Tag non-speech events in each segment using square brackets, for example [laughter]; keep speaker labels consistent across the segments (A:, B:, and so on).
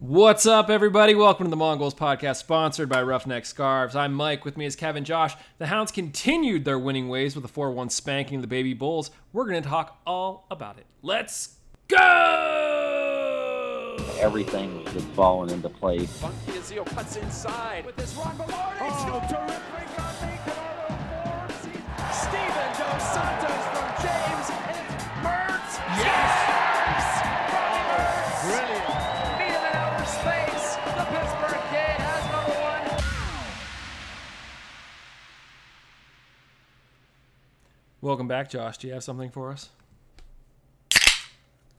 A: What's up, everybody? Welcome to the Mongols podcast, sponsored by Roughneck Scarves. I'm Mike. With me is Kevin Josh. The Hounds continued their winning ways with a 4 1 spanking of the Baby Bulls. We're going to talk all about it. Let's go!
B: everything was just falling into place.
C: Funky Azio cuts inside with this run. Velarde. Oh.
A: Welcome back, Josh. Do you have something for us?
D: a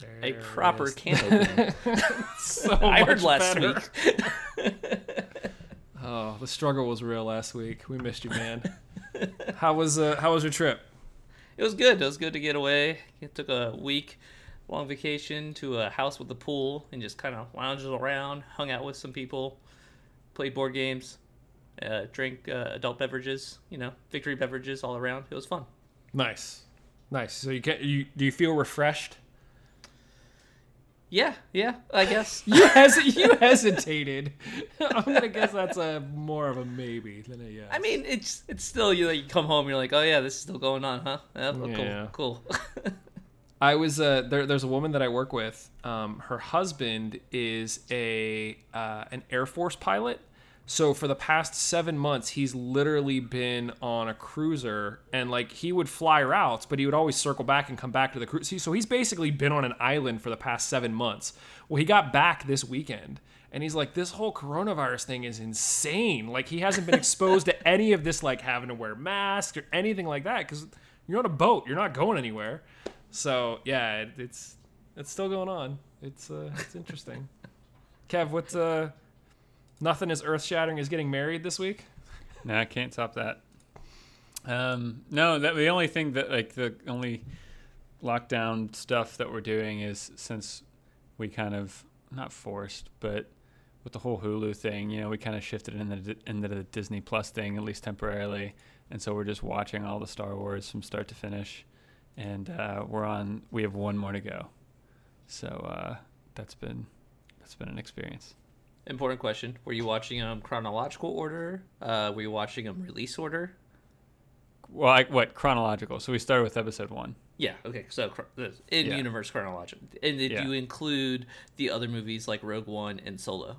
A: There it
D: proper can opening. [laughs]
A: So
D: I heard last
A: better.
D: week. [laughs]
A: Oh, the struggle was real last week. We missed you, man. how was uh, how was your trip?
D: It was good. It was good to get away. It took a week long vacation to a house with a pool and just kind of lounged around, hung out with some people, played board games, uh, drank uh, adult beverages, you know, victory beverages all around. It was fun.
A: Nice, nice. So you can you do you feel refreshed?
D: Yeah, yeah, I guess. [laughs]
A: You hes- you hesitated. [laughs] I'm gonna guess that's a more of a maybe than a yes.
D: I mean, it's it's still you know you come home you're like oh yeah this is still going on huh Yep, oh,
A: Yeah.
D: cool cool [laughs]
A: I was uh, there. There's a woman that I work with. Um, her husband is a uh, an Air Force pilot. So for the past seven months, he's literally been on a cruiser, and like he would fly routes, but he would always circle back and come back to the cruise. So he's basically been on an island for the past seven months. Well, he got back this weekend, and he's like, "This whole coronavirus thing is insane. Like he hasn't been exposed to any of this, like having to wear masks or anything like that, because you're on a boat, you're not going anywhere." So yeah, it, it's it's still going on. It's uh, it's interesting. Kev, what's uh, nothing as earth shattering as getting married this week?
E: No, I can't top that. Um, no, that the only thing that like the only lockdown stuff that we're doing is since we kind of not forced, but with the whole Hulu thing, you know, we kind of shifted into the, into the Disney Plus thing at least temporarily, and so we're just watching all the Star Wars from start to finish, and uh, we're on. We have one more to go, so uh, that's been that's been an experience.
D: Important question were you watching them chronological order uh were you watching them release order
E: Well, I, what chronological? So we started with episode one.
D: yeah okay so in
E: Yeah.
D: universe chronological and did
E: Yeah.
D: you include the other movies like rogue one and solo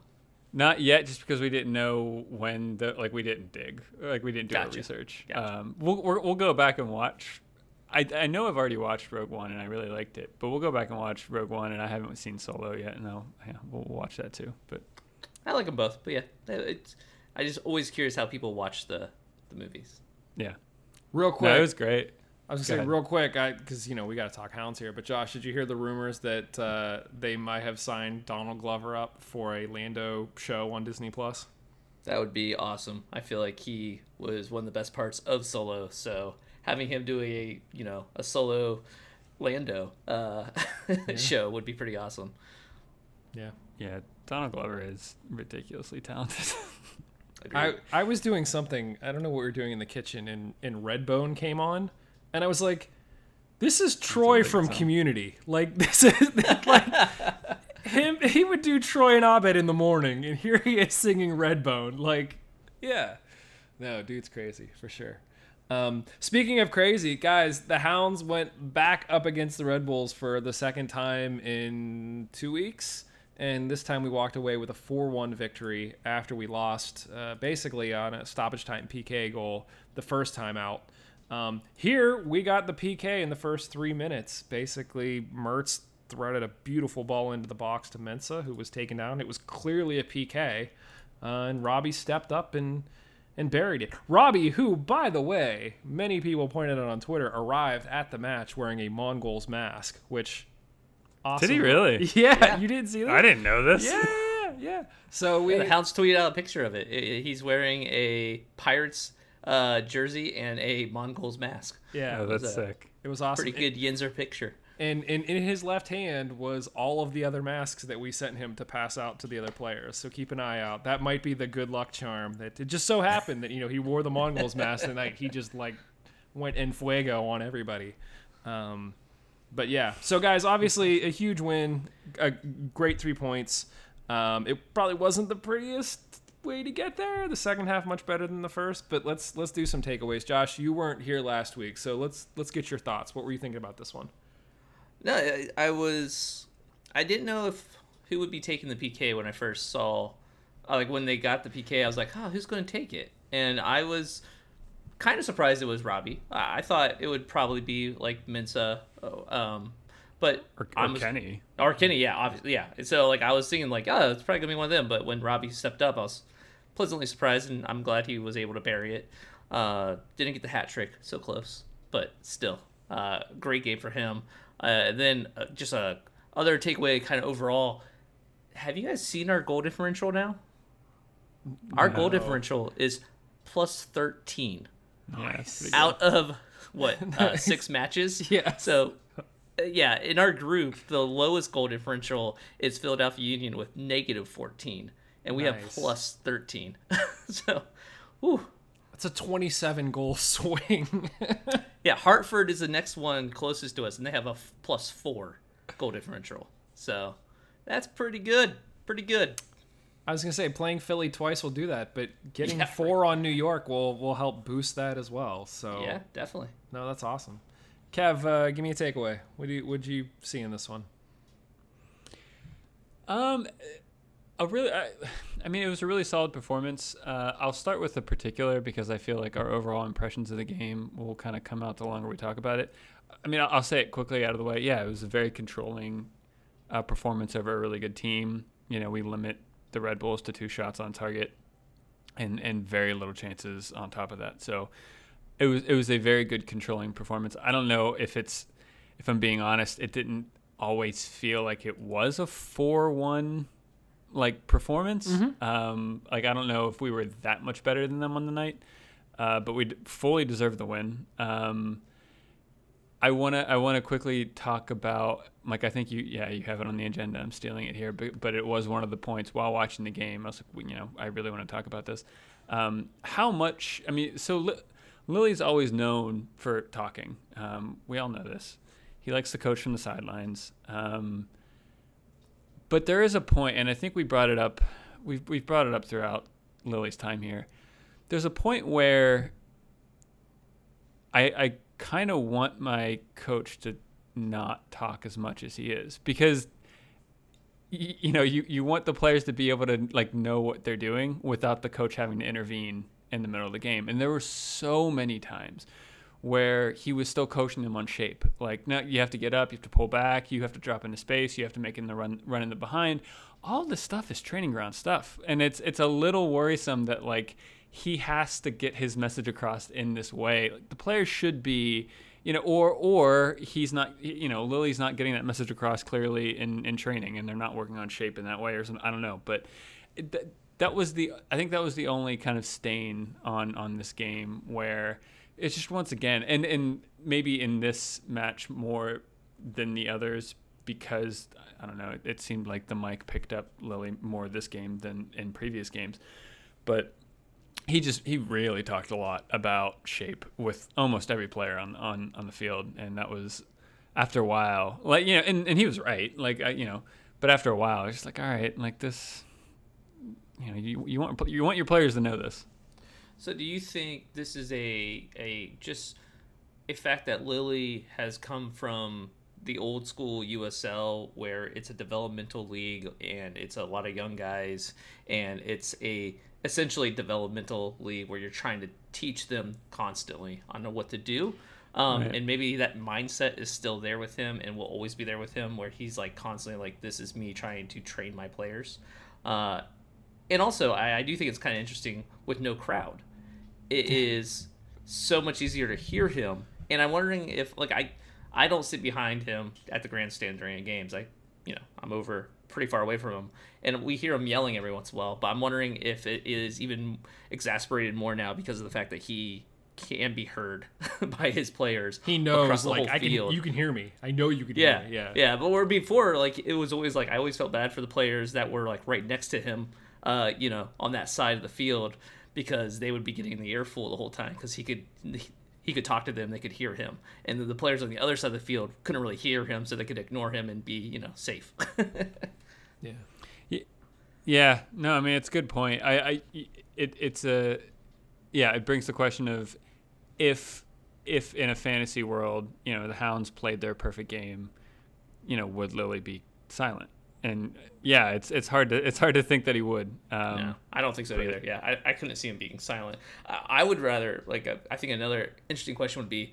E: Not yet, just because we didn't know when the like we didn't dig, like we didn't do our research.
D: Gotcha.
E: Um, we'll we're, we'll go back and watch. I I know I've already watched Rogue One and I really liked it, but we'll go back and watch Rogue One and I haven't seen Solo yet, and I'll, yeah, we'll watch that too. But
D: i like them both but yeah it's i just always curious how people watch the the movies
E: yeah,
A: Real quick,
E: no, it was great.
A: I was
E: Go
A: gonna say
E: ahead.
A: real quick, I because you know we got to talk hounds here. But Josh, did you hear the rumors that uh, they might have signed Donald Glover up for a Lando show on Disney Plus?
D: that would be awesome i feel like he was one of the best parts of solo so having him do a you know a solo lando uh [laughs] show would be pretty awesome
A: Yeah.
E: Yeah, Donald Glover is ridiculously talented. [laughs]
A: I, I was doing something I don't know what we were doing in the kitchen and and Redbone came on and I was like this is Troy from
E: song.
A: Community. Like [laughs] this is [laughs] like him he would do Troy and Abed in the morning and here he is singing Redbone like yeah. No dude's crazy for sure. Um, speaking of crazy guys the Hounds went back up against the Red Bulls for the second time in two weeks and this time we walked away with a 4-1 victory after we lost uh, basically on a stoppage time PK goal the first time out. Um, here we got the PK in the first three minutes. Basically, Mertz threaded a beautiful ball into the box to Mensah, who was taken down. It was clearly a PK, uh, and Robbie stepped up and and buried it. Robbie, who, by the way, many people pointed out on Twitter, arrived at the match wearing a Mongols mask, which awesome.
E: Did he really? [laughs]
A: Yeah, you didn't see that?
E: I didn't know this.
A: Yeah, yeah, yeah. So we
D: the Hounds tweeted out a picture of it. He's wearing a Pirates uh, jersey and a Mongols mask.
A: yeah,
E: Oh,
A: was,
E: that's
D: a
E: sick.
A: it was awesome.
D: Pretty good Yinzer picture.
A: And, and in his left hand was all of the other masks that we sent him to pass out to the other players. So keep an eye out. That might be the good luck charm. That it just so happened that you know he wore the Mongols mask tonight. He just like went en fuego on everybody. Um, but yeah, so guys, obviously a huge win, a great three points. Um, it probably wasn't the prettiest way to get there. The second half much better than the first, but let's let's do some takeaways. Josh, you weren't here last week, so let's let's get your thoughts. What were you thinking about this one?
D: No, I, I was. I didn't know if who would be taking the PK when I first saw, uh, like when they got the PK. I was like, oh, who's going to take it? And I was kind of surprised it was Robbie. I, thought it would probably be like Mensah, oh, um, but
E: Or, or
D: was-
E: Kenny.
D: or Kenny, yeah, obviously, yeah. So like I was thinking like, oh, it's probably gonna be one of them. But when Robbie stepped up, I was pleasantly surprised, and I'm glad he was able to bury it. Uh, didn't get the hat trick, so close, but still, uh, great game for him. Uh, and then uh, just a other takeaway, kind of overall. Have you guys seen our goal differential now? Our goal differential is plus thirteen
E: Yeah,
A: Nice.
E: pretty good.
D: out of what [laughs] uh, six matches. [laughs]
A: Yeah.
D: So, uh, yeah, in our group, the lowest goal differential is Philadelphia Union with negative fourteen, and we have plus thirteen. [laughs] so, whew.
A: That's a 27 goal swing.
D: yeah, Hartford is the next one closest to us, and they have a f- plus four goal differential. So, that's pretty good. Pretty good.
A: I was gonna say playing Philly twice will do that, but getting
D: Yeah,
A: four on New York will will help boost that as well. So
D: Yeah, definitely.
A: no, that's awesome. Kev, uh, give me a takeaway. What do you what you see in this one?
E: Um, a really, I, I mean, it was a really solid performance. Uh, I'll start with the particular because I feel like our overall impressions of the game will kind of come out the longer we talk about it. I mean, I'll, I'll say it quickly out of the way. Yeah, it was a very controlling uh, performance over a really good team. You know, we limit the Red Bulls to two shots on target, and and very little chances on top of that. So it was it was a very good controlling performance. I don't know if it's if I'm being honest, it didn't always feel like it was a four one like performance. Um, like I don't know if we were that much better than them on the night, uh, but we fully deserved the win. Um, I wanna I wanna quickly talk about like I think you yeah you have it on the agenda. I'm stealing it here, but but it was one of the points while watching the game. I was like you know I really want to talk about this. Um, how much I mean so Li- Lilley's always known for talking. Um, we all know this. He likes to coach from the sidelines. Um, but there is a point, and I think we brought it up. We've we've brought it up throughout Lilley's time here. There's a point where I I kind of want my coach to not talk as much as he is because y- you know you, you want the players to be able to like know what they're doing without the coach having to intervene in the middle of the game. And there were so many times where he was still coaching them on shape. Like now you have to get up you have to pull back you have to drop into space you have to make in the run run in the behind. All this stuff is training ground stuff. And it's it's a little worrisome that like he has to get his message across in this way. Like, the players should be you know or or he's not you know Lilley's not getting that message across clearly in in training and they're not working on shape in that way or something i don't know. But it, that, that was the i think that was the only kind of stain on on this game where it's just once again and and maybe in this match more than the others because i don't know it, it seemed like the mic picked up lily more this game than in previous games. But he just he really talked a lot about shape with almost every player on on on the field. And that was after a while like you know and, and he was right. Like I, you know but after a while it's just like all right like this you know you, you want you want your players to know this.
D: So, do you think this is a a just a fact that Lilley has come from the old school USL, where it's a developmental league and it's a lot of young guys, and it's a essentially developmentally where you're trying to teach them constantly on what to do. Um,
E: Right.
D: And maybe that mindset is still there with him and will always be there with him, where he's like constantly like, "This is me trying to train my players." Uh, and also, I, I do think it's kind of interesting with no crowd it is so much easier to hear him. And I'm wondering if like I I don't sit behind him at the grandstand during games. I you know, I'm over pretty far away from him. And we hear him yelling every once in a while. But I'm wondering if it is even exasperated more now because of the fact that he can be heard [laughs] by his players.
A: He knows like I can you can hear me. I know you can
D: Yeah,
A: hear me. Yeah.
D: yeah. But where before, like it was always like I always felt bad for the players that were like right next to him, uh, you know, on that side of the field because they would be getting the earful the whole time because he could he could talk to them, they could hear him, and the players on the other side of the field couldn't really hear him, so they could ignore him and be you know safe. [laughs]
A: Yeah.
E: Yeah, no, I mean it's a good point. I, I it, it's a, yeah, it brings the question of if, if in a fantasy world, you know, the Hounds played their perfect game, you know, would Lilley be silent? And yeah, it's it's hard to it's hard to think that he would. Um,
D: No, I don't think so either. Yeah, I, I couldn't see him being silent. I, I would rather like uh, I think another interesting question would be,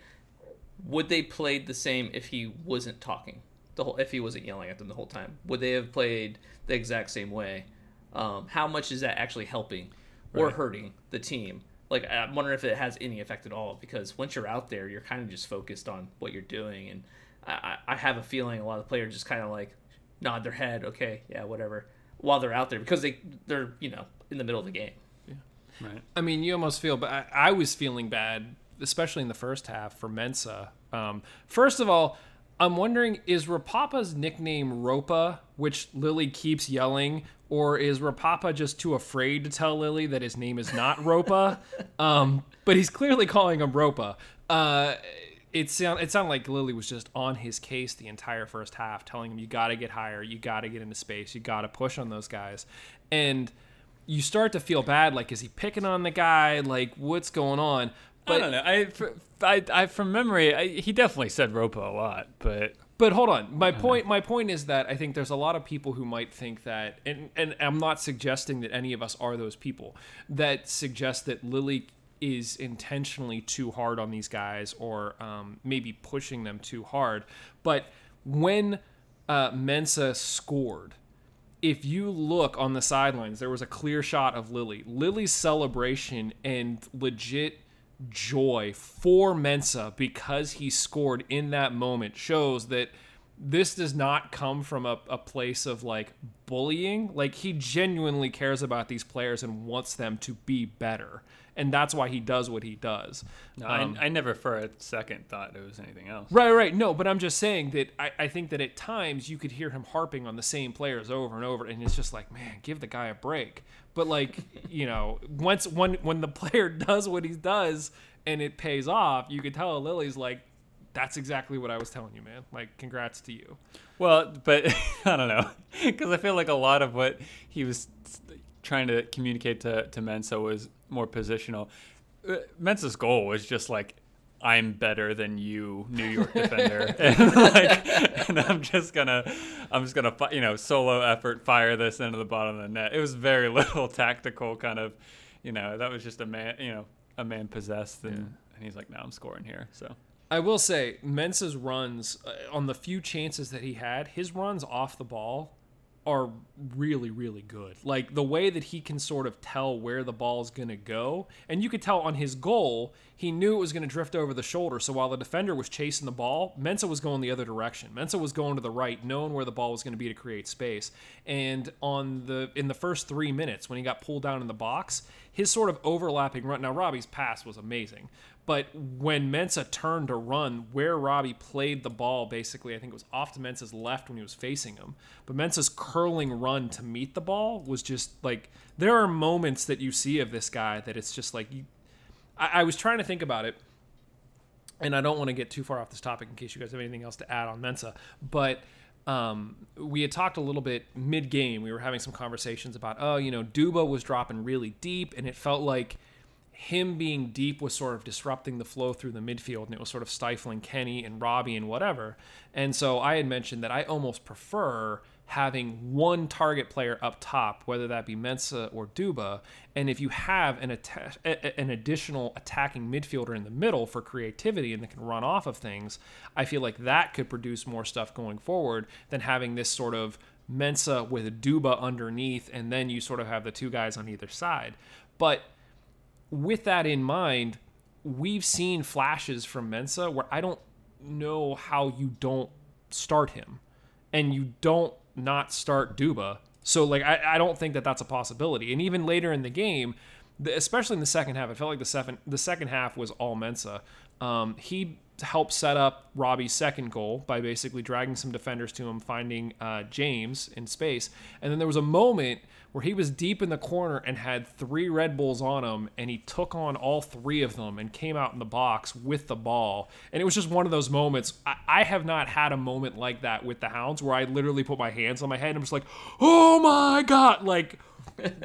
D: would they played the same if he wasn't talking the whole if he wasn't yelling at them the whole time? Would they have played the exact same way? Um, how much is that actually helping or
E: Right.
D: hurting the team? Like I'm wondering if it has any effect at all because once you're out there, you're kind of just focused on what you're doing, and I, I I have a feeling a lot of players just kind of like nod their head, okay, yeah, whatever, while they're out there because they they're you know in the middle of the game.
E: right.
A: I mean, you almost feel, but I, I was feeling bad, especially in the first half for Mensah. Um, first of all, I'm wondering is Ropapa's nickname Ropa, which Lilley keeps yelling, or is Ropapa just too afraid to tell Lilley that his name is not Ropa? [laughs] um, but he's clearly calling him Ropa. Uh, it sound it sounded like Lilley was just on his case the entire first half, telling him you got to get higher, you got to get into space, you got to push on those guys, and you start to feel bad. Like, is he picking on the guy? Like, what's going on?
E: I don't know. I, fr- I, I from memory, I, he definitely said Ropa a lot, but
A: But hold on. My point my point is that I think there's a lot of people who might think that and and I'm not suggesting that any of us are those people that suggest that Lilley is intentionally too hard on these guys or um, maybe pushing them too hard. But when uh, Mensah scored, if you look on the sidelines, there was a clear shot of Lilley. Lilley's celebration and legit joy for Mensah because he scored in that moment shows that this does not come from a, a place of like bullying. Like he genuinely cares about these players and wants them to be better. And that's why he does what he does.
E: no,
A: Um,
E: I, I never for a second thought it was anything else.
A: Right, right. No, but I'm just saying that I, I think that at times you could hear him harping on the same players over and over, and it's just like, man, give the guy a break. But like, [laughs] you know, once when when the player [laughs] does what he does and it pays off, you could tell Lilley's like, that's exactly what I was telling you, man. Like, congrats to you.
E: Well, but [laughs] I don't know [laughs] because I feel like a lot of what he was trying to communicate to to Mensah was more positional. Uh, Mensah's goal was just like. I'm better than you, New York defender, [laughs] and like, and I'm just gonna, I'm just gonna, you know, solo effort, fire this into the bottom of the net. It was very little tactical kind of, you know, that was just a man, you know, a man possessed, and, and he's like, now I'm scoring here. So
A: I will say, Mensah's runs uh, on the few chances that he had, his runs off the ball are really, really good. Like the way that he can sort of tell where the ball is going to go. And you could tell on his goal, he knew it was going to drift over the shoulder. So while the defender was chasing the ball, Mensah was going the other direction. Mensah was going to the right, knowing where the ball was going to be to create space. And on the in the first three minutes, when he got pulled down in the box, his sort of overlapping run. Now Robbie's pass was amazing, but when Mensah turned to run, where Robbie played the ball, basically, I think it was off to Mensah's left when he was facing him. But Mensah's curling run to meet the ball was just like there are moments that you see of this guy that it's just like you. I, I was trying to think about it, and I don't want to get too far off this topic in case you guys have anything else to add on Mensah, but. Um, we had talked a little bit mid game. We were having some conversations about, oh, you know, Duba was dropping really deep, and it felt like him being deep was sort of disrupting the flow through the midfield and it was sort of stifling Kenny and Robbie and whatever. And so I had mentioned that I almost prefer having one target player up top, whether that be Mensah or Duba. And if you have an, an additional attacking midfielder in the middle for creativity and that can run off of things, I feel like that could produce more stuff going forward than having this sort of Mensah with Duba underneath and then you sort of have the two guys on either side. But with that in mind, we've seen flashes from Mensah where I don't know how you don't start him and you don't not start Duba. So like I, I don't think that that's a possibility. And even later in the game, the, especially in the second half, I felt like the second the second half was all Mensah. Um, he helped set up Robbie's second goal by basically dragging some defenders to him, finding uh, James in space. And then there was a moment where he was deep in the corner and had three Red Bulls on him, and he took on all three of them and came out in the box with the ball. And it was just one of those moments. I, I have not had a moment like that with the Hounds where I literally put my hands on my head and I'm just like, oh my God. Like,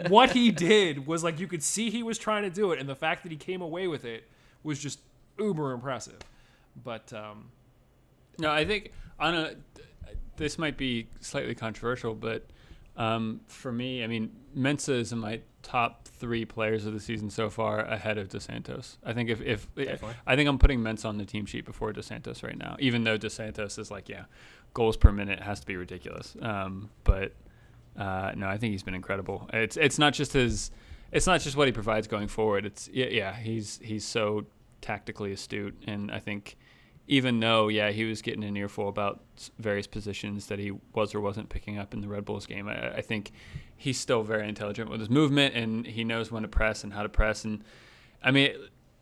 A: what he [laughs] did was like you could see he was trying to do it, and the fact that he came away with it was just uber impressive. But um,
E: No, I think on a this might be slightly controversial, but um, for me, I mean, Mensah is in my top three players of the season so far, ahead of Dos Santos. I think if, if. I think I'm putting Mensah on the team sheet before Dos Santos right now, even though Dos Santos is like, yeah, goals per minute has to be ridiculous. Um, but uh, no, I think he's been incredible. It's it's not just his, it's not just what he provides going forward. It's yeah, yeah he's he's so tactically astute, and I think even though yeah he was getting an earful about various positions that he was or wasn't picking up in the Red Bulls game, I, I think he's still very intelligent with his movement, and he knows when to press and how to press. And I mean,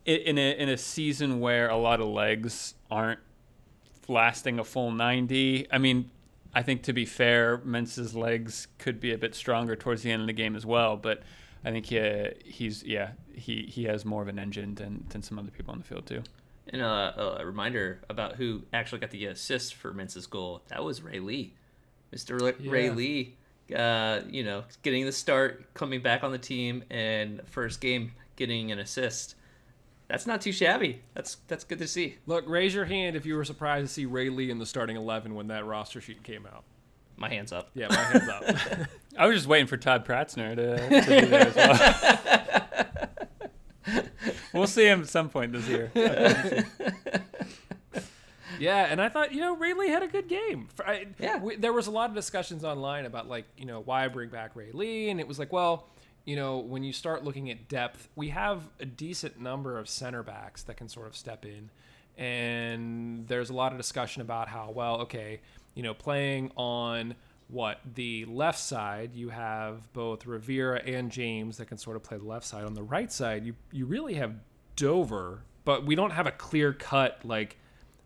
E: in a in a season where a lot of legs aren't lasting a full 90. I mean, I think to be fair, Mensah's legs could be a bit stronger towards the end of the game as well, but I think he, he's yeah he, he has more of an engine than, than some other people on the field too.
D: And uh, a reminder about who actually got the assist for Mensah's goal. That was Ray Lee. Mr. Ray- Ray Lee, uh, you know, getting the start, coming back on the team, and first game getting an assist. That's not too shabby. That's that's good to see.
A: look, raise your hand if you were surprised to see Ray Lee in the starting eleven when that roster sheet came out.
D: My hands up.
A: Yeah, my hands up. [laughs] [laughs]
E: I was just waiting for Todd Pratzner to, to be there as well. [laughs] we'll see him at some point this year. [laughs]
A: Yeah, and I thought you know Ray Lee had a good game. I,
D: Yeah.
A: we, there was a lot of discussions online about like you know why bring back Ray Lee, and it was like, well, you know, when you start looking at depth, we have a decent number of center backs that can sort of step in, and there's a lot of discussion about how well, okay, you know, playing on what the left side, you have both Rivera and James that can sort of play the left side. On the right side, you you really have Dover, but we don't have a clear cut like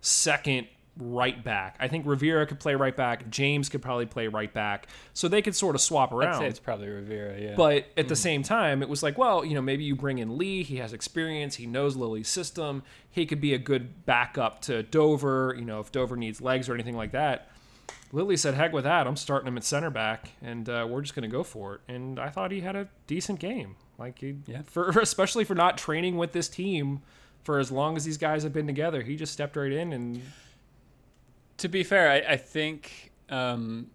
A: second right back. I think Rivera could play right back. James could probably play right back. So they could sort of swap around.
E: it's probably Rivera. Yeah,
A: But at the same time, it was like, well, you know, maybe you bring in Lee. He has experience. He knows Lilley's system. He could be a good backup to Dover. You know, if Dover needs legs or anything like that. Lilley said, "Heck with that! I'm starting him at center back, and uh, we're just going to go for it." And I thought he had a decent game. Like, he,
E: Yeah.
A: for [laughs] especially for not training with this team for as long as these guys have been together, he just stepped right in and
E: to be fair, I, I think um,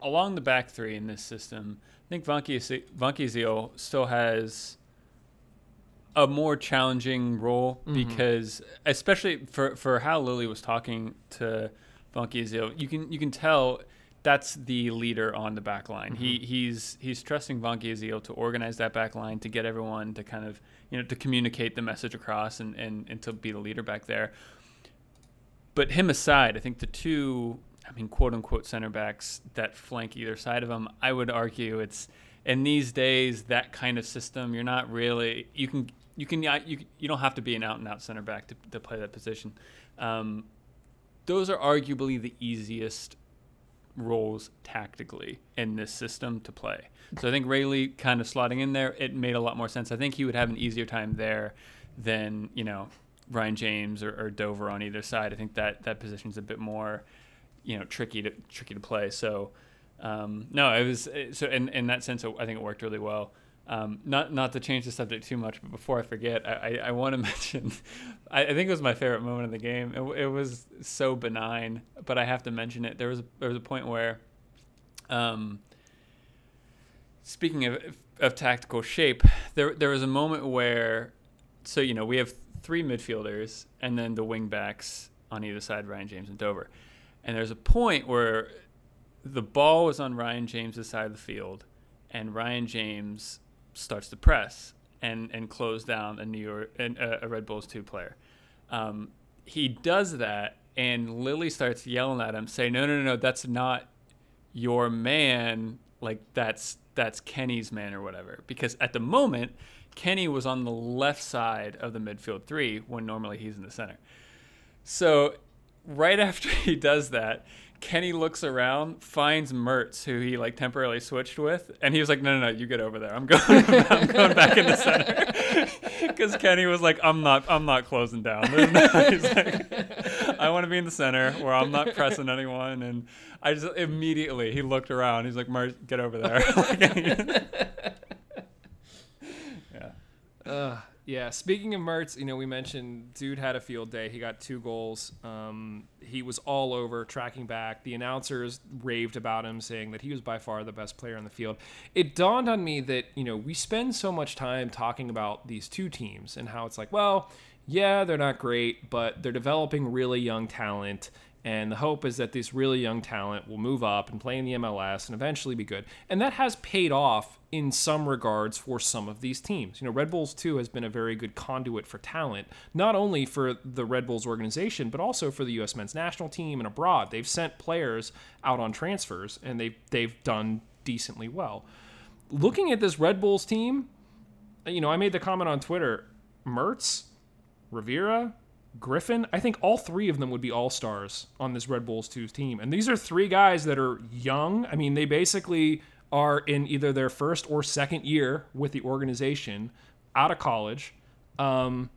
E: along the back three in this system, I think Vankiziel still has a more challenging role because, especially for, for how Lilley was talking to Vankiziel, you can you can tell that's the leader on the back line. He he's he's trusting Vankiziel to organize that back line to get everyone to kind of you know to communicate the message across and, and, and to be the leader back there but him aside, I think the two, I mean, quote unquote center backs that flank either side of him, I would argue it's in these days that kind of system. You're not really you can you can you you don't have to be an out and out center back to, to play that position. Um, those are arguably the easiest roles tactically in this system to play. So I think Ray Lee kind of slotting in there, it made a lot more sense. I think he would have an easier time there than you know Ryan James or, or Dover on either side. I think that that position's a bit more you know tricky to tricky to play. So um, no, it was so in in that sense, I think it worked really well. Um, not not to change the subject too much, but before I forget, I, I, I want to [laughs] mention, I, I think it was my favorite moment of the game. It, it was so benign, but I have to mention it. There was there was a point where, um, speaking of of tactical shape, there there was a moment where, so you know we have three midfielders and then the wing backs on either side, Ryan James and Dover, and there's a point where the ball was on Ryan James's side of the field, and Ryan James starts to press and and close down a New York and a, Red Bulls two player. Um, he does that, and Lily starts yelling at him, saying, "No, no, no, no, that's not your man. Like that's that's Kenny's man or whatever." Because at the moment, Kenny was on the left side of the midfield three when normally he's in the center. So right [laughs] after he does that, Kenny looks around, finds Mertz, who he like temporarily switched with, and he was like, "No, no, no, you get over there. I'm going, [laughs] I'm going back in the center." [laughs] Because Kenny was like, "I'm not, I'm not closing down. [laughs] No, like, I want to be in the center where I'm not pressing anyone." And I just immediately he looked around. He's like, "Mertz, get over there." yeah.
A: Uh, yeah. Speaking of Mertz, you know, we mentioned dude had a field day. He got two goals. Um, he was all over tracking back. The announcers raved about him, saying that he was by far the best player on the field. It dawned on me that you know we spend so much time talking about these two teams and how it's like, well, yeah, they're not great, but they're developing really young talent. And the hope is that this really young talent will move up and play in the MLS and eventually be good. And that has paid off in some regards for some of these teams. You know, Red Bulls too has been a very good conduit for talent, not only for the Red Bulls organization, but also for the U.S. men's national team and abroad. They've sent players out on transfers and they've, they've done decently well. Looking at this Red Bulls team, you know, I made the comment on Twitter Mertz, Rivera, Griffin, I think all three of them would be all stars on this Red Bulls 2 team. And these are three guys that are young. I mean, they basically are in either their first or second year with the organization out of college. Um,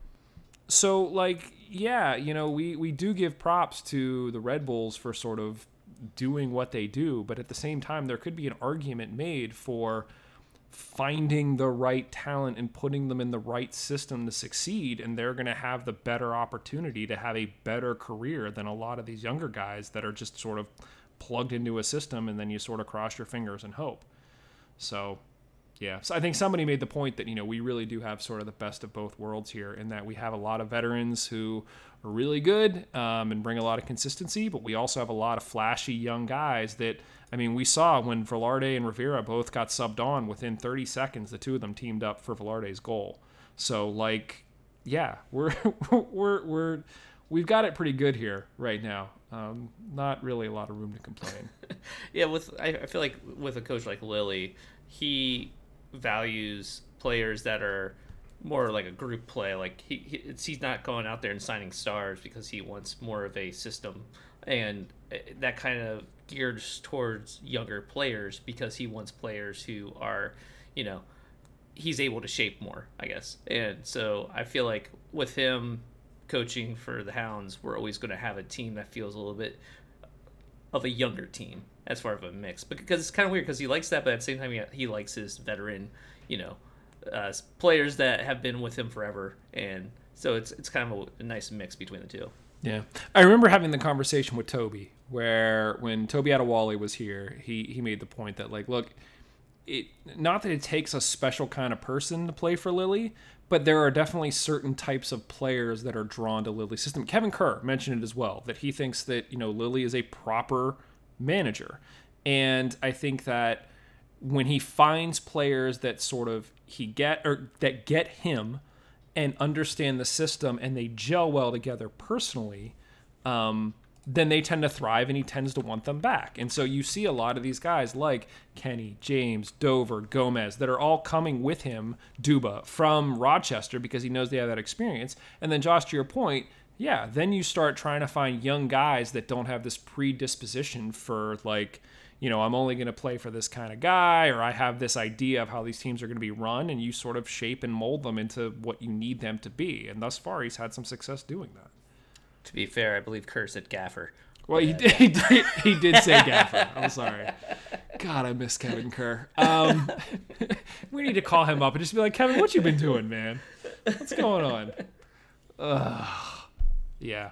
A: so, like, yeah, you know, we, we do give props to the Red Bulls for sort of doing what they do. But at the same time, there could be an argument made for finding the right talent and putting them in the right system to succeed and they're going to have the better opportunity to have a better career than a lot of these younger guys that are just sort of plugged into a system and then you sort of cross your fingers and hope. So yeah so i think somebody made the point that you know we really do have sort of the best of both worlds here in that we have a lot of veterans who are really good um, and bring a lot of consistency but we also have a lot of flashy young guys that I mean, we saw when Velarde and Rivera both got subbed on within 30 seconds, the two of them teamed up for Velarde's goal. So, like, yeah, we're [laughs] we're we're we've got it pretty good here right now. Um, not really a lot of room to complain. [laughs]
D: yeah, with I, I feel like with a coach like Lilley, he values players that are more like a group play. Like he, he he's not going out there and signing stars because he wants more of a system, and eh, that kind of geared towards younger players because he wants players who are, you know, he's able to shape more, I guess. And so I feel like with him coaching for the Hounds, we're always going to have a team that feels a little bit of a younger team as far as a mix. Because it's kind of weird because he likes that, but at the same time he, he likes his veteran, you know, uh, players that have been with him forever, and so it's it's kind of a, a nice mix between the two.
A: Yeah, I remember having the conversation with Toby where when Tobi Adewole was here, he he made the point that like, look, it not that it takes a special kind of person to play for Lilley, but there are definitely certain types of players that are drawn to Lilley's system. Kevin Kerr mentioned it as well that he thinks that you know Lilley is a proper manager, and I think that when he finds players that sort of he get or that get him and understand the system and they gel well together personally, um, then they tend to thrive and he tends to want them back. And so you see a lot of these guys like Kenny, James, Dover, Gomez that are all coming with him, Duba, from Rochester because he knows they have that experience. And then, Josh, to your point, yeah, then you start trying to find young guys that don't have this predisposition for like, you know, I'm only going to play for this kind of guy, or I have this idea of how these teams are going to be run, and you sort of shape and mold them into what you need them to be. And thus far, he's had some success doing that.
D: To be fair, I believe Kerr said Gaffer.
A: Well, he did, he did. He did say [laughs] Gaffer. I'm sorry. God, I miss Kevin Kerr. Um, [laughs] we need to call him up and just be like, Kevin, what you been doing, man? What's going on? Ugh. Yeah.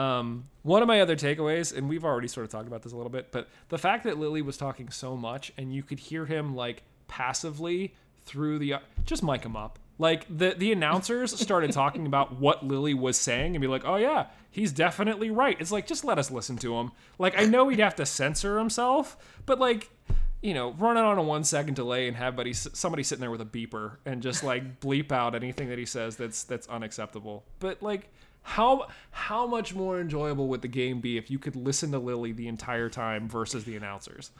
A: Um, one of my other takeaways, and we've already sort of talked about this a little bit, but the fact that Lilley was talking so much and you could hear him like passively through the just mic him up. Like the the announcers started talking about [laughs] what Lilley was saying and be like, "Oh yeah, he's definitely right." It's like just let us listen to him. Like I know he'd have to censor himself, but like you know, run it on a one second delay and have buddy somebody sitting there with a beeper and just like bleep out anything that he says that's that's unacceptable. But like how how much more enjoyable would the game be if you could listen to Lilley the entire time versus the announcers?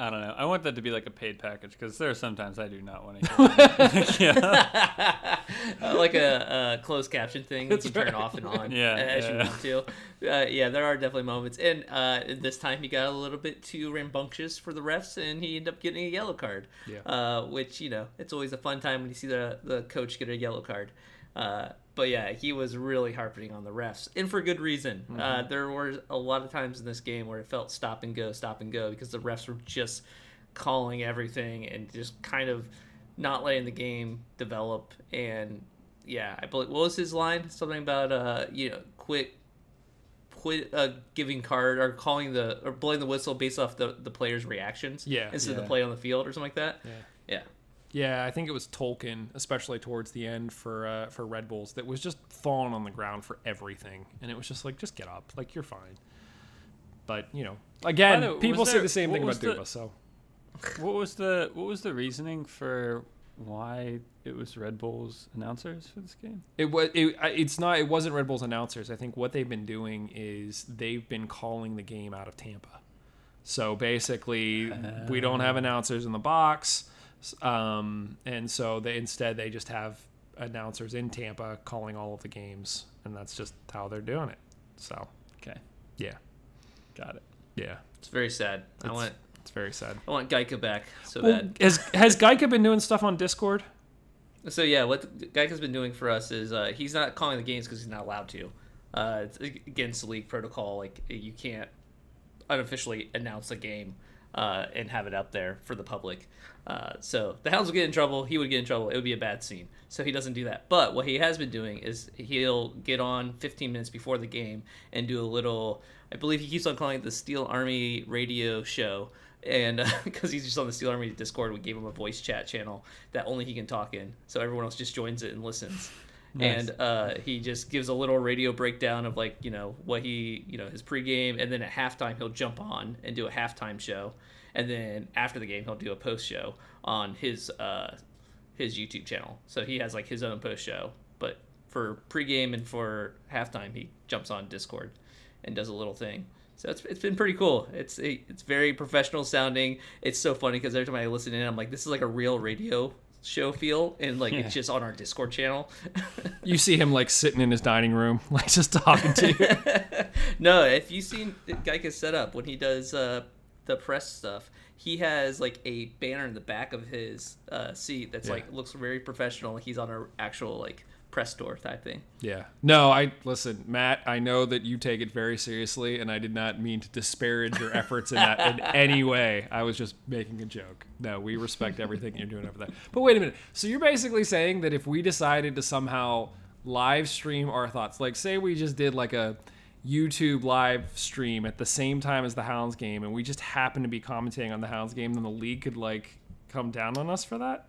E: I don't know. I want that to be like a paid package because there are sometimes I do not want [laughs] to. [laughs] yeah.
D: Uh, like a, a closed caption thing
A: That's
D: you can turn
A: right.
D: off and on [laughs]
E: Yeah,
D: as
E: yeah.
D: you want to. Uh, yeah, there are definitely moments. And uh, this time he got a little bit too rambunctious for the refs, and he ended up getting a yellow card.
A: Yeah.
D: Uh, which you know, it's always a fun time when you see the the coach get a yellow card. Uh, but yeah, he was really harping on the refs, and for good reason. Uh,
A: Mm-hmm.
D: there were a lot of times in this game where it felt stop and go, stop and go, because the refs were just calling everything and just kind of not letting the game develop. And yeah, I believe what was his line? Something about uh, you know, quit, quit uh, giving card or calling the or blowing the whistle based off the the players' reactions.
A: Yeah.
D: instead of
E: Yeah.
D: the play on the field or something like that.
A: Yeah.
D: Yeah.
A: Yeah, I think it was Tolkien, especially towards the end for uh, for Red Bulls, that was just falling on the ground for everything, and it was just like, just get up, like you're fine. But you know, again,
E: way,
A: people
E: was
A: say the same thing about
E: the-
A: Duba. So [laughs]
E: What was the What was the reasoning for why it was Red Bull's announcers for this game?
A: it was it, it's not it wasn't Red Bull's announcers. I think what they've been doing is they've been calling the game out of Tampa. So basically, we don't have announcers in the box, um, and so they instead they just have announcers in Tampa calling all of the games, and that's just how they're doing it. So
E: Okay,
A: yeah,
E: got it.
A: yeah,
D: It's very sad. I want
A: it's very sad.
D: I want Geica back so
A: Well,
D: bad.
A: has has Geica been doing stuff on Discord?
D: So yeah, what Geica's been doing for us is uh, he's not calling the games because he's not allowed to. Uh, it's against the league protocol. Like you can't unofficially announce a game uh, and have it up there for the public. Uh, so the Hounds would get in trouble. He would get in trouble. It would be a bad scene. So he doesn't do that. But what he has been doing is he'll get on 15 minutes before the game and do a little. I believe he keeps on calling it the Steel Army Radio Show. And [laughs] because he's just on the Steel Army Discord, we gave him a voice chat channel that only he can talk in. So everyone else just joins it and listens
E: Nice.
D: and uh, he just gives a little radio breakdown of like you know what he you know his pregame, and then at halftime he'll jump on and do a halftime show, and then after the game he'll do a post show on his uh, his YouTube channel. So he has like his own post show, but for pregame and for halftime he jumps on Discord and does a little thing. So it's, it's been pretty cool. It's it's very professional sounding. It's so funny because every time I listen in, I'm like, this is like a real radio show feel, and like
E: Yeah.
D: it's just on our Discord channel.
A: You see him like sitting in his dining room, [laughs] like just talking to you. [laughs]
D: no, if you've seen Geica's setup when he does uh, the press stuff, he has like a banner in the back of his uh, seat that's
A: Yeah.
D: like looks very professional. Like he's on an actual like press store type thing.
A: Yeah. No, I listen, Matt. I know that you take it very seriously, and I did not mean to disparage your efforts in that in [laughs] any way. I was just making a joke. No, we respect everything you're doing over there. But wait a minute. So you're basically saying that if we decided to somehow live stream our thoughts, like say we just did like a YouTube live stream at the same time as the Hounds game, and we just happen to be commentating on the Hounds game, then the league could like come down on us for that.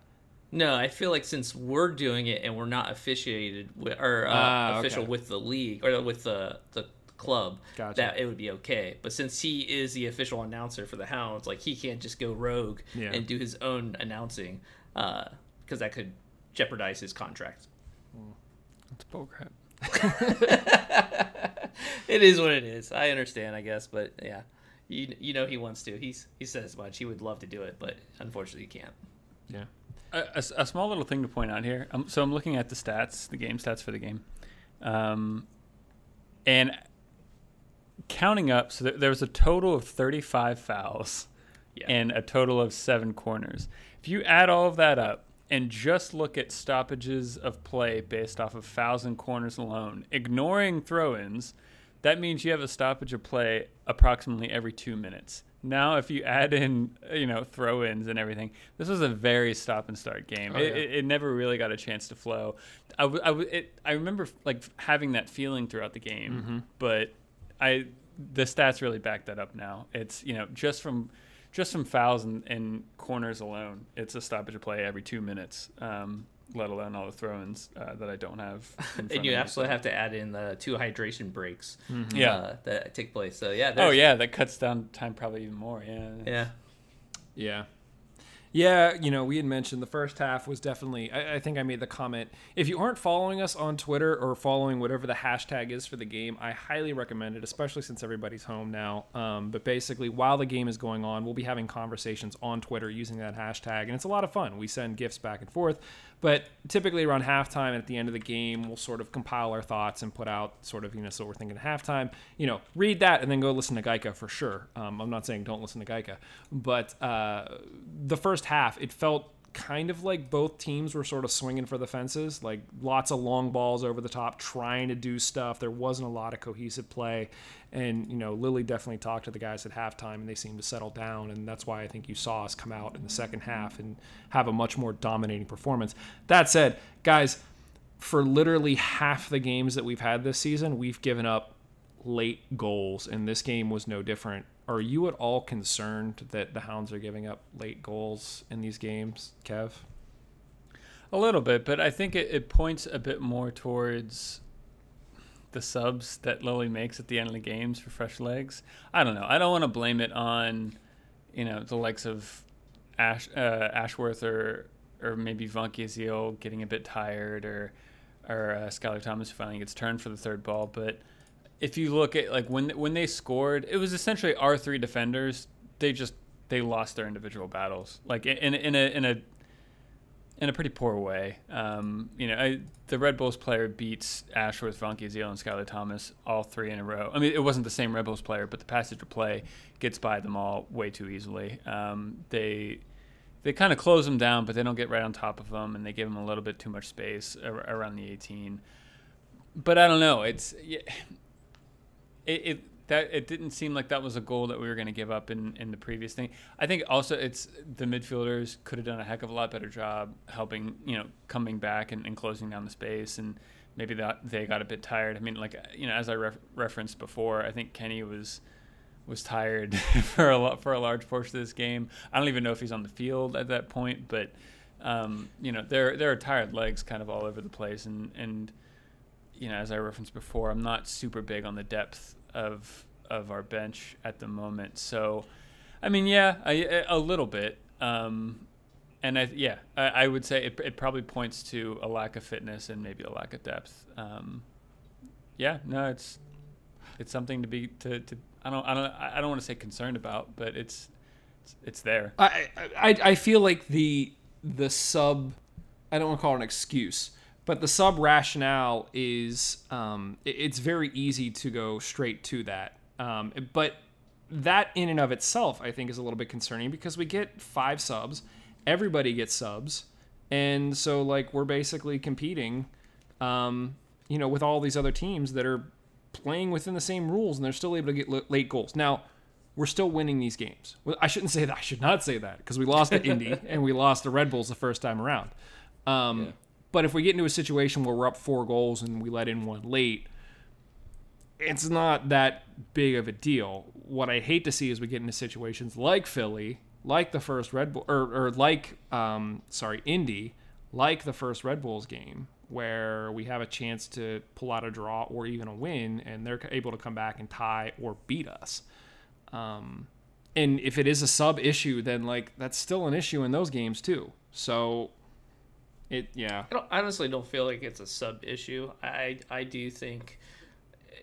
D: No, I feel like since we're doing it and we're not officiated with, or uh,
A: Ah,
D: official
A: okay.
D: with the league or with the the club,
A: Gotcha.
D: that it would be okay. But since he is the official announcer for the Hounds, like he can't just go rogue
A: Yeah.
D: and do his own announcing, because that could jeopardize his contract.
E: It's bullcrap. [laughs]
D: it is what it is. I understand, I guess, but yeah, you you know he wants to. He's he says much. He would love to do it, but unfortunately, he can't.
A: Yeah.
E: A, a small little thing to point out here. Um, so I'm looking at the stats, the game stats for the game, um, and counting up. So there, there was a total of 35 fouls
D: Yeah.
E: and a total of seven corners. If you add all of that up and just look at stoppages of play based off of fouls and corners alone, ignoring throw-ins, that means you have a stoppage of play approximately every two minutes. Now, if you add in, you know, throw-ins and everything, this was a very stop and start game.
A: Oh,
E: it,
A: yeah.
E: it, it never really got a chance to flow. I, w- I, w- it, I remember like having that feeling throughout the game,
A: Mm-hmm.
E: but I the stats really back that up now. It's you know just from just from fouls and, and corners alone, it's a stoppage of play every two minutes. Um, let alone all the throw-ins uh, that I don't have. in [laughs]
D: And you
E: of me,
D: absolutely have to add in the two hydration breaks
E: Yeah.
D: uh, that take place. So yeah,
E: Oh yeah, that cuts down time probably even more. Yeah.
D: yeah.
A: Yeah. Yeah, you know, we had mentioned the first half was definitely. I, I, think I made the comment. If you aren't following us on Twitter or following whatever the hashtag is for the game, I highly recommend it, especially since everybody's home now. Um, but basically, while the game is going on, we'll be having conversations on Twitter using that hashtag, and it's a lot of fun. We send gifts back and forth. But typically around halftime and at the end of the game, we'll sort of compile our thoughts and put out sort of, you know, so we're thinking halftime. You know, read that and then go listen to Geica for sure. Um, I'm not saying don't listen to Geica, but uh, the first half, it felt kind of like both teams were sort of swinging for the fences, like lots of long balls over the top, trying to do stuff. There wasn't a lot of cohesive play. And, you know, Lilley definitely talked to the guys at halftime and they seemed to settle down. And that's why I think you saw us come out in the second half and have a much more dominating performance. That said, guys, for literally half the games that we've had this season, we've given up late goals, and this game was no different. Are you at all concerned that the Hounds are giving up late goals in these games, Kev?
E: A little bit, but I think it, it points a bit more towards the subs that Lilley makes at the end of the games for fresh legs. I don't know. I don't want to blame it on, you know, the likes of Ash, uh, Ashworth or or maybe Vancaeyezeele getting a bit tired or or uh, Skylar Thomas finally gets turned for the third ball. But if you look at like when when they scored, it was essentially our three defenders. They just they lost their individual battles, like in in a in a in a pretty poor way. Um, you know, I, the Red Bulls player beats Ashworth, Vancaeyezeele, and Skylar Thomas all three in a row. I mean, it wasn't the same Red Bulls player, but the passage of play gets by them all way too easily. Um, they they kind of close them down, but they don't get right on top of them, and they give them a little bit too much space around the 18. But I don't know. It's it, it that it didn't seem like that was a goal that we were going to give up in, in the previous thing. I think also it's the midfielders could have done a heck of a lot better job helping, you know, coming back and, and closing down the space. And maybe that they got a bit tired. I mean, like, you know, as I ref- referenced before, I think Kenny was was tired [laughs] for a lot for a large portion of this game. I don't even know if he's on the field at that point, but um, you know, there there are tired legs kind of all over the place and and you know, as I referenced before, I'm not super big on the depth of of our bench at the moment. So, I mean, yeah, a, a little bit. Um, and I, yeah, I, I, would say it, it probably points to a lack of fitness and maybe a lack of depth. Um, yeah, no, it's it's something to be to, to I don't I don't I don't want to say concerned about, but it's it's, it's there.
A: I, I I feel like the the sub I don't want to call it an excuse, but the sub rationale is um, it's very easy to go straight to that. Um, but that in and of itself, I think, is a little bit concerning because we get five subs, everybody gets subs, and so like we're basically competing, um, you know, with all these other teams that are playing within the same rules and they're still able to get late goals. Now, we're still winning these games. Well, I shouldn't say that. I should not say that because we lost to Indy [laughs] and we lost to Red Bulls the first time around. Um, yeah. But if we get into a situation where we're up four goals and we let in one late, it's not that big of a deal. What I hate to see is we get into situations like Philly, like the first Red Bull, or, or like, um, sorry, Indy, like the first Red Bulls game, where we have a chance to pull out a draw or even a win, and they're able to come back and tie or beat us. Um, and if it is a sub issue, then like that's still an issue in those games too. So it yeah.
D: I, I honestly don't feel like it's a sub issue. I I do think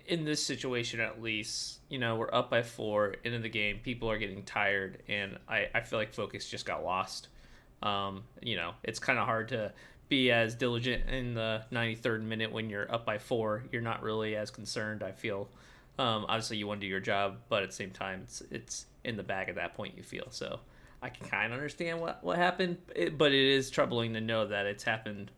D: in this situation at least, you know, we're up by four into the game. People are getting tired, and I, I feel like focus just got lost. Um, you know, it's kind of hard to be as diligent in the 93rd minute when you're up by four. You're not really as concerned. I feel. Um, obviously, you want to do your job, but at the same time, it's it's in the bag at that point. You feel so. I can kind of understand what what happened, but it is troubling to know that it's happened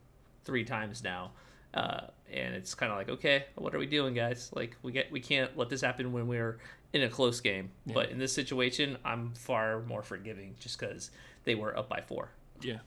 D: three times now. Uh, and it's kind of like, okay, what are we doing, guys? Like, we get we can't let this happen when we're in a close game. Yeah. But in this situation, I'm far more forgiving just because they were up by four.
A: Yeah.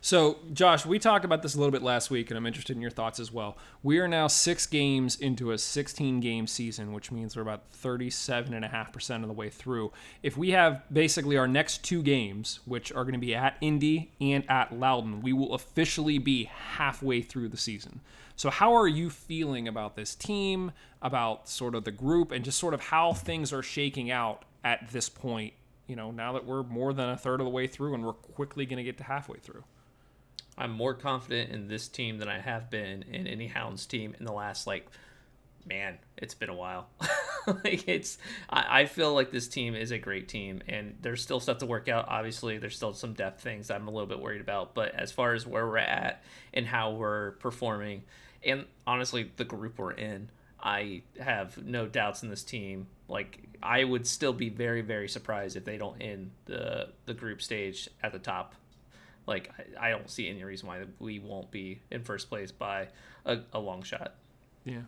A: So, Josh, we talked about this a little bit last week, and I'm interested in your thoughts as well. We are now six games into a 16 game season, which means we're about 37.5% of the way through. If we have basically our next two games, which are going to be at Indy and at Loudoun, we will officially be halfway through the season. So, how are you feeling about this team, about sort of the group, and just sort of how things are shaking out at this point you know, now that we're more than a third of the way through and we're quickly going to get to halfway through.
D: I'm more confident in this team than I have been in any Hounds team in the last like man, it's been a while. [laughs] like it's I, I feel like this team is a great team and there's still stuff to work out. Obviously, there's still some depth things I'm a little bit worried about. But as far as where we're at and how we're performing, and honestly the group we're in, I have no doubts in this team. Like I would still be very, very surprised if they don't end the the group stage at the top. Like I, I don't see any reason why we won't be in first place by a, a long shot.
A: Yeah.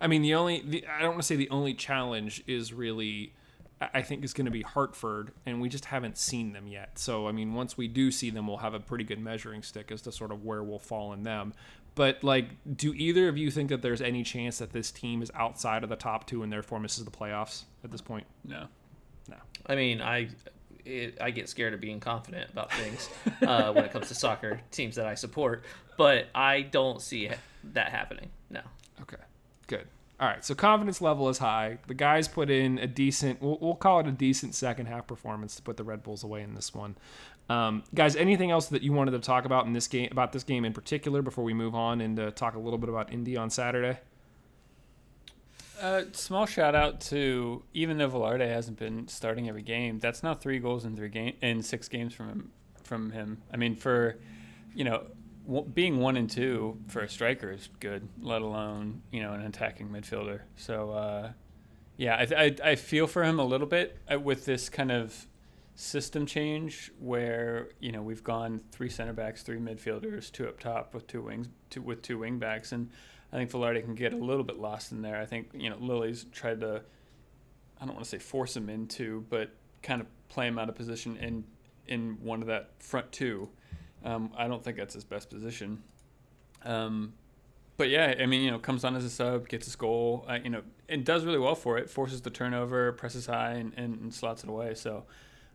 A: I mean, the only the, I don't want to say the only challenge is really I think is going to be Hartford, and we just haven't seen them yet. So I mean, once we do see them, we'll have a pretty good measuring stick as to sort of where we'll fall in them. But like, do either of you think that there's any chance that this team is outside of the top two and therefore misses the playoffs at this point?
E: No.
A: No.
D: I mean, I it, I get scared of being confident about things uh, when it comes to soccer teams that I support, but I don't see that happening. No.
A: Okay. Good. All right. So confidence level is high. The guys put in a decent, we'll, we'll call it a decent second half performance to put the Red Bulls away in this one. Um, guys, anything else that you wanted to talk about in this game, about this game in particular, before we move on and uh, talk a little bit about Indy on Saturday?
E: Uh, small shout out to even though Velarde hasn't been starting every game, that's not three goals in three game in six games from him. From him, I mean, for you know, w- being one and two for a striker is good, let alone you know an attacking midfielder. So uh, yeah, I, I I feel for him a little bit uh, with this kind of system change where you know we've gone three center backs, three midfielders, two up top with two wings, two with two wing backs, and I think Velarde can get a little bit lost in there. I think you know Lilley's tried to, I don't want to say force him into, but kind of play him out of position in in one of that front two. Um, I don't think that's his best position. Um, but yeah, I mean, you know, comes on as a sub, gets his goal, uh, you know, and does really well for it. Forces the turnover, presses high, and, and, and slots it away. So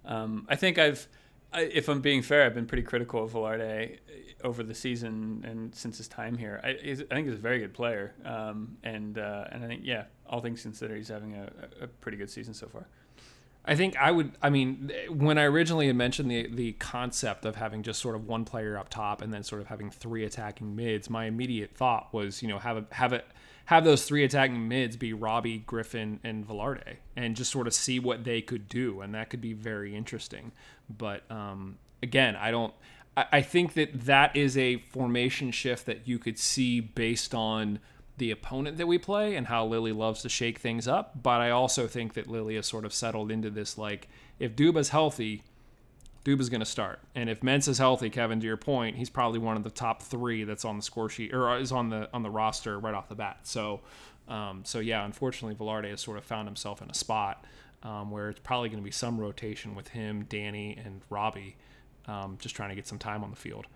E: um, I think I've, I, if I'm being fair, I've been pretty critical of Velarde over the season and since his time here. I, I think he's a very good player, um, and uh, and I think yeah, all things considered, he's having a, a pretty good season so far.
A: I think I would. I mean, when I originally had mentioned the the concept of having just sort of one player up top and then sort of having three attacking mids, my immediate thought was, you know, have a have it have those three attacking mids be Robbie, Griffin, and Velarde, and just sort of see what they could do, and that could be very interesting. But um, again, I don't. I, I think that that is a formation shift that you could see based on the opponent that we play and how Lilley loves to shake things up. But I also think that Lilley has sort of settled into this like, if Duba's healthy, Duba's going to start. And if Mensah's healthy, Kevin, to your point, he's probably one of the top three that's on the score sheet or is on the on the roster right off the bat. So, um, so yeah, unfortunately, Velarde has sort of found himself in a spot um, where it's probably going to be some rotation with him, Danny, and Robbie, um, just trying to get some time on the field.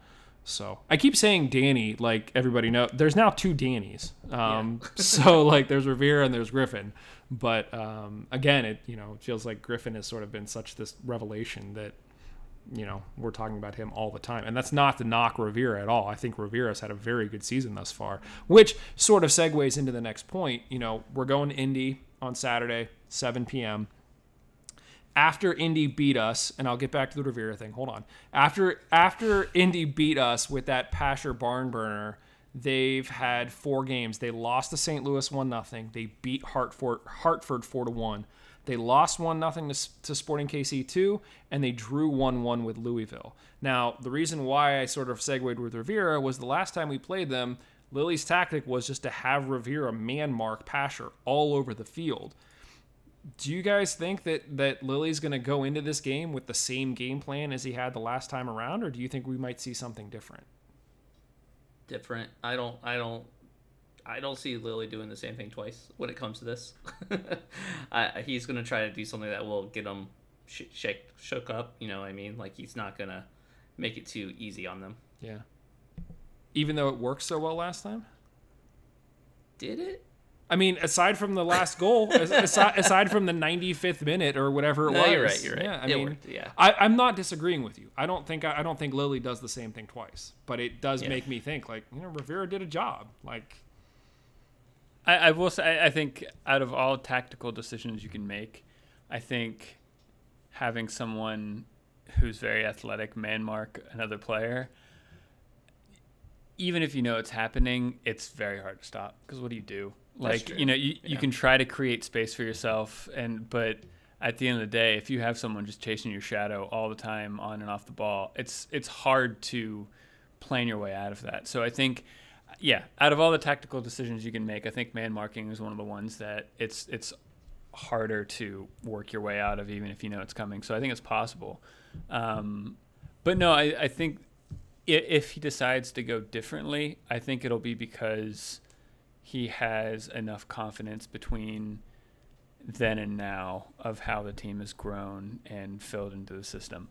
A: So I keep saying Danny, like everybody know. There's now two Dannys. Um, yeah. so [laughs] like there's Rivera and there's Griffin, but um, again, it you know it feels like Griffin has sort of been such this revelation that you know we're talking about him all the time, and that's not to knock Rivera at all. I think Rivera's had a very good season thus far, which sort of segues into the next point. You know, we're going to Indy on Saturday, 7 p.m after Indy beat us, and I'll get back to the Rivera thing. Hold on. After after Indy beat us with that Pasher barn burner, they've had four games. They lost to St. Louis one nothing. They beat Hartford Hartford four to one. They lost one nothing to Sporting KC two, and they drew one one with Louisville. Now the reason why I sort of segued with Rivera was the last time we played them. Lilley's tactic was just to have Rivera man mark Pasher all over the field do you guys think that that Lilley's going to go into this game with the same game plan as he had the last time around, or do you think we might see something different?
D: Different. I don't. I don't. I don't see Lilley doing the same thing twice when it comes to this. [laughs] I, he's going to try to do something that will get him sh- shake, shook up. You know what I mean? Like he's not going to make it too easy on them.
A: Yeah. Even though it worked so well last time.
D: Did it?
A: I mean, aside from the last goal, aside, aside, from the 95th minute or whatever it
D: no,
A: was.
D: You're right. You're right.
A: Yeah, I
D: it
A: mean,
D: worked, yeah.
A: I, am not disagreeing with you. I don't think I, I, don't think Lilley does the same thing twice, but it does yeah. make me think like you know Rivera did a job. Like,
E: I, I will say I think out of all tactical decisions you can make, I think having someone who's very athletic man mark another player, even if you know it's happening, it's very hard to stop. Because what do you do? Like you know, you, you can try to create space for yourself, and but at the end of the day, if you have someone just chasing your shadow all the time on and off the ball, it's it's hard to plan your way out of that. So I think, yeah, out of all the tactical decisions you can make, I think man marking is one of the ones that it's it's harder to work your way out of, even if you know it's coming. So I think it's possible. Um, but no, I, I think if he decides to go differently, I think it'll be because he has enough confidence between then and now of how the team has grown and filled into the system.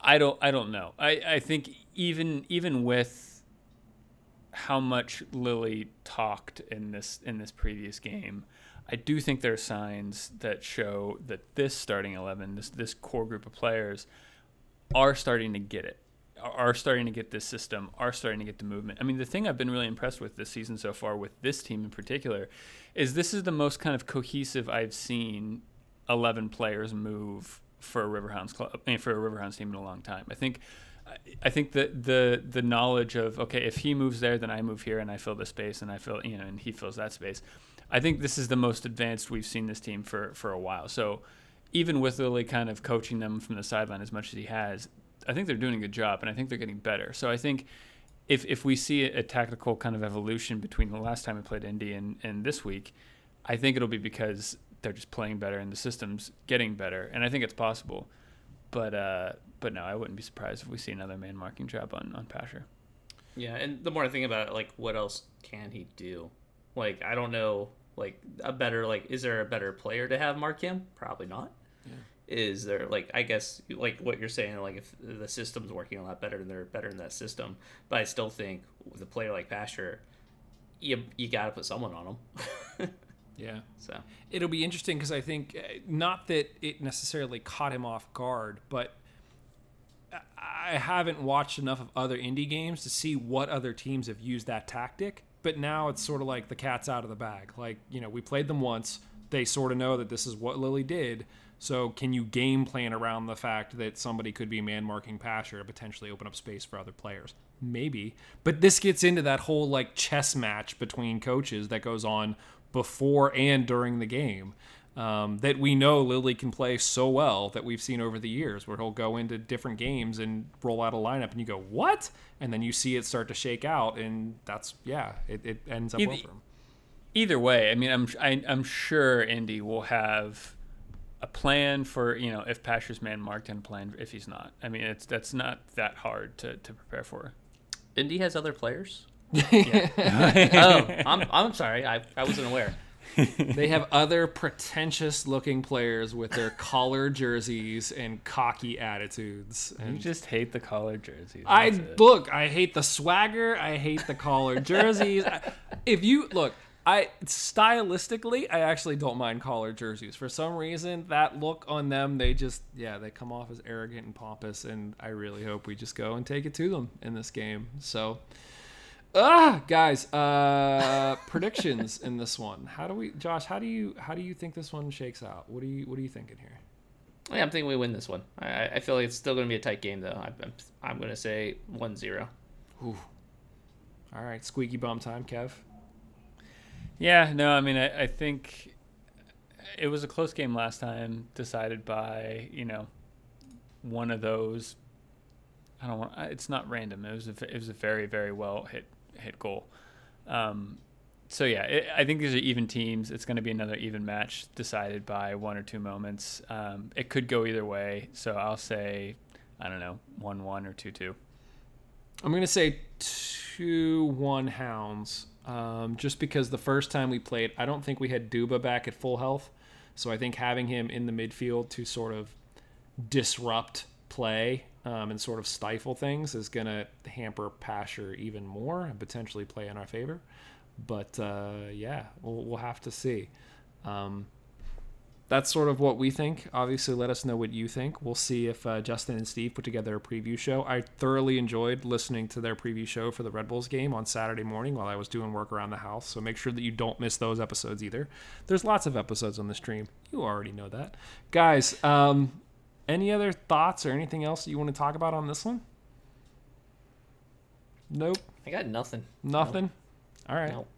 E: I don't I don't know. I, I think even even with how much Lilley talked in this in this previous game, I do think there are signs that show that this starting eleven, this this core group of players, are starting to get it, are- starting to get this system, are starting to get the movement. I mean, the thing I've been really impressed with this season so far, with this team in particular, is this is the most kind of cohesive I've seen eleven players move for a Riverhounds club, I mean, for a Riverhounds team in a long time. I think. I think that the the knowledge of okay, if he moves there, then I move here, and I fill the space, and I fill you know, and he fills that space. I think this is the most advanced we've seen this team for for a while. So even with Lilley kind of coaching them from the sideline as much as he has, I think they're doing a good job, and I think they're getting better. So I think if if we see a tactical kind of evolution between the last time we played Indy and, and this week, I think it'll be because they're just playing better and the system's getting better, and I think it's possible. But uh, but no, I wouldn't be surprised if we see another man marking job on on Pasher.
D: Yeah, and the more I think about it, like, what else can he do? Like, I don't know. Like, a better like, is there a better player to have mark him? Probably not. Is there like I guess like what you're saying like if the system's working a lot better and they're better in that system, but I still think with a player like Pasher, you you got to put someone on him. [laughs]
A: Yeah.
D: so
A: It'll be interesting because I think uh, not that it necessarily caught him off guard, but I- haven't watched enough of other indie games to see what other teams have used that tactic. But now it's sort of like the cat's out of the bag. Like, you know, we played them once. They sort of know that this is what Lilley did. So can you game plan around the fact that somebody could be man marking Pasher to potentially open up space for other players? Maybe. But this gets into that whole like chess match between coaches that goes on before and during the game. Um, that we know Lilley can play so well that we've seen over the years, where he'll go into different games and roll out a lineup, and you go, "What?" And then you see it start to shake out, and that's yeah, it, it ends up
E: Either-
A: well for him.
E: Either way, I mean, I'm I, I'm sure Indy will have a plan for you know if Pasher's man marked and a plan if he's not. I mean, it's that's not that hard to, to prepare for.
D: Indy has other players. [laughs] [laughs] oh, I'm I'm sorry, I I wasn't aware. [laughs]
A: They have other pretentious looking players with their collar jerseys and cocky attitudes.
E: You just hate the collar jerseys.
A: I
E: it.
A: look, I hate the swagger. I hate the collar [laughs] jerseys. I- if you look, I stylistically, I actually don't mind collar jerseys. For some reason, that look on them, they just yeah, they come off as arrogant and pompous, and I really hope we just go and take it to them in this game. So. Ah, guys, uh, [laughs] predictions in this one. How do we, Josh? How do you, how do you think this one shakes out? What do you, what are you thinking here?
D: Yeah, I'm thinking we win this one. I I- I feel like it's still going to be a tight game though. I'm I'm, I'm going to say 1-0.
A: All right, squeaky bum time, Kev.
E: Yeah, no, I mean, I, I think it was a close game last time, decided by you know one of those. I don't want. It's not random. It was a, it was a very very well hit hit goal. Um, so yeah, it, I think these are even teams. It's going to be another even match decided by one or two moments. Um, it could go either way. So I'll say, I don't know, one one or two two.
A: I'm gonna say two one hounds. Um, just because the first time we played, I don't think we had Duba back at full health, so I think having him in the midfield to sort of disrupt play um, and sort of stifle things is gonna hamper Pasher even more and potentially play in our favor. But uh, yeah, we'll, we'll have to see. Um, that's sort of what we think. Obviously, let us know what you think. We'll see if uh, Justin and Steve put together a preview show. I thoroughly enjoyed listening to their preview show for the Red Bulls game on Saturday morning while I was doing work around the house. So make sure that you don't miss those episodes either. There's lots of episodes on the stream. You already know that. Guys, um, any other thoughts or anything else that you want to talk about on this one? Nope.
D: I got nothing.
A: Nothing. All right.
D: Nope.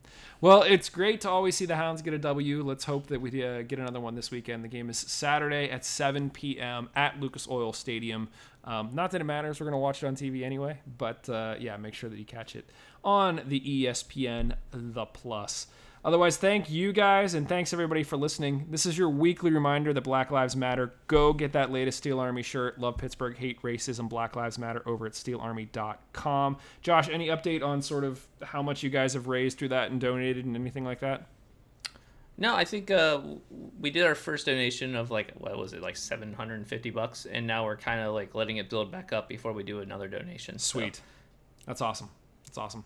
A: Well, it's great to always see the Hounds get a W. Let's hope that we uh, get another one this weekend. The game is Saturday at 7 p.m. at Lucas Oil Stadium. Um, not that it matters. We're going to watch it on TV anyway. But uh, yeah, make sure that you catch it on the ESPN The Plus. Otherwise, thank you guys and thanks everybody for listening. This is your weekly reminder that Black Lives Matter. Go get that latest Steel Army shirt. Love Pittsburgh, hate racism, Black Lives Matter over at steelarmy.com. Josh, any update on sort of how much you guys have raised through that and donated and anything like that?
D: No, I think uh, we did our first donation of like what was it like seven hundred and fifty bucks, and now we're kind of like letting it build back up before we do another donation. So,
A: Sweet. That's awesome. That's awesome.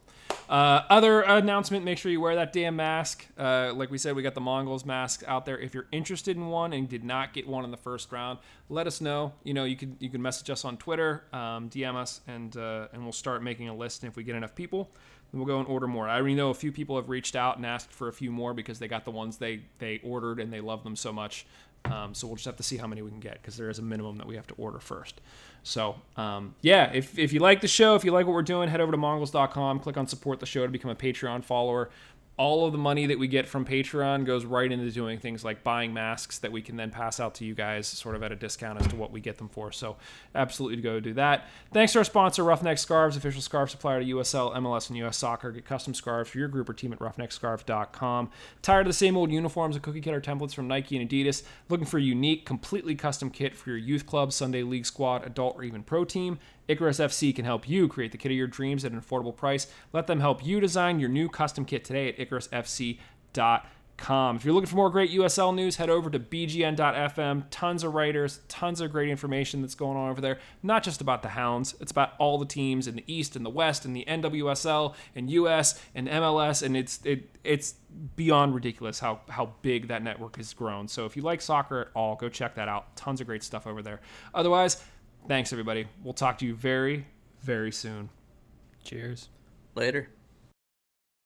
A: Uh, other announcement: Make sure you wear that damn mask. Uh, like we said, we got the Mongols mask out there. If you're interested in one and did not get one in the first round, let us know. You know, you can you can message us on Twitter, um, DM us, and uh, and we'll start making a list. And if we get enough people, then we'll go and order more. I already know a few people have reached out and asked for a few more because they got the ones they they ordered and they love them so much. Um, so we'll just have to see how many we can get because there is a minimum that we have to order first. So um, yeah, if, if you like the show, if you like what we're doing, head over to mongols.com, click on support the show to become a Patreon follower. All of the money that we get from Patreon goes right into doing things like buying masks that we can then pass out to you guys sort of at a discount as to what we get them for. So absolutely go do that. Thanks to our sponsor, Roughneck Scarves, official scarf supplier to USL, MLS, and US Soccer. Get custom scarves for your group or team at roughneckscarf.com. Tired of the same old uniforms and cookie cutter templates from Nike and Adidas? Looking for a unique, completely custom kit for your youth club, Sunday league squad, adult, or even pro team? Icarus FC can help you create the kit of your dreams at an affordable price. Let them help you design your new custom kit today at IcarusFC.com. If you're looking for more great USL news, head over to bgn.fm. Tons of writers, tons of great information that's going on over there. Not just about the Hounds, it's about all the teams in the East and the West and the NWSL and US and MLS, and it's it it's beyond ridiculous how how big that network has grown. So if you like soccer at all, go check that out. Tons of great stuff over there. Otherwise, thanks everybody. We'll talk to you very very soon.
E: Cheers.
D: later.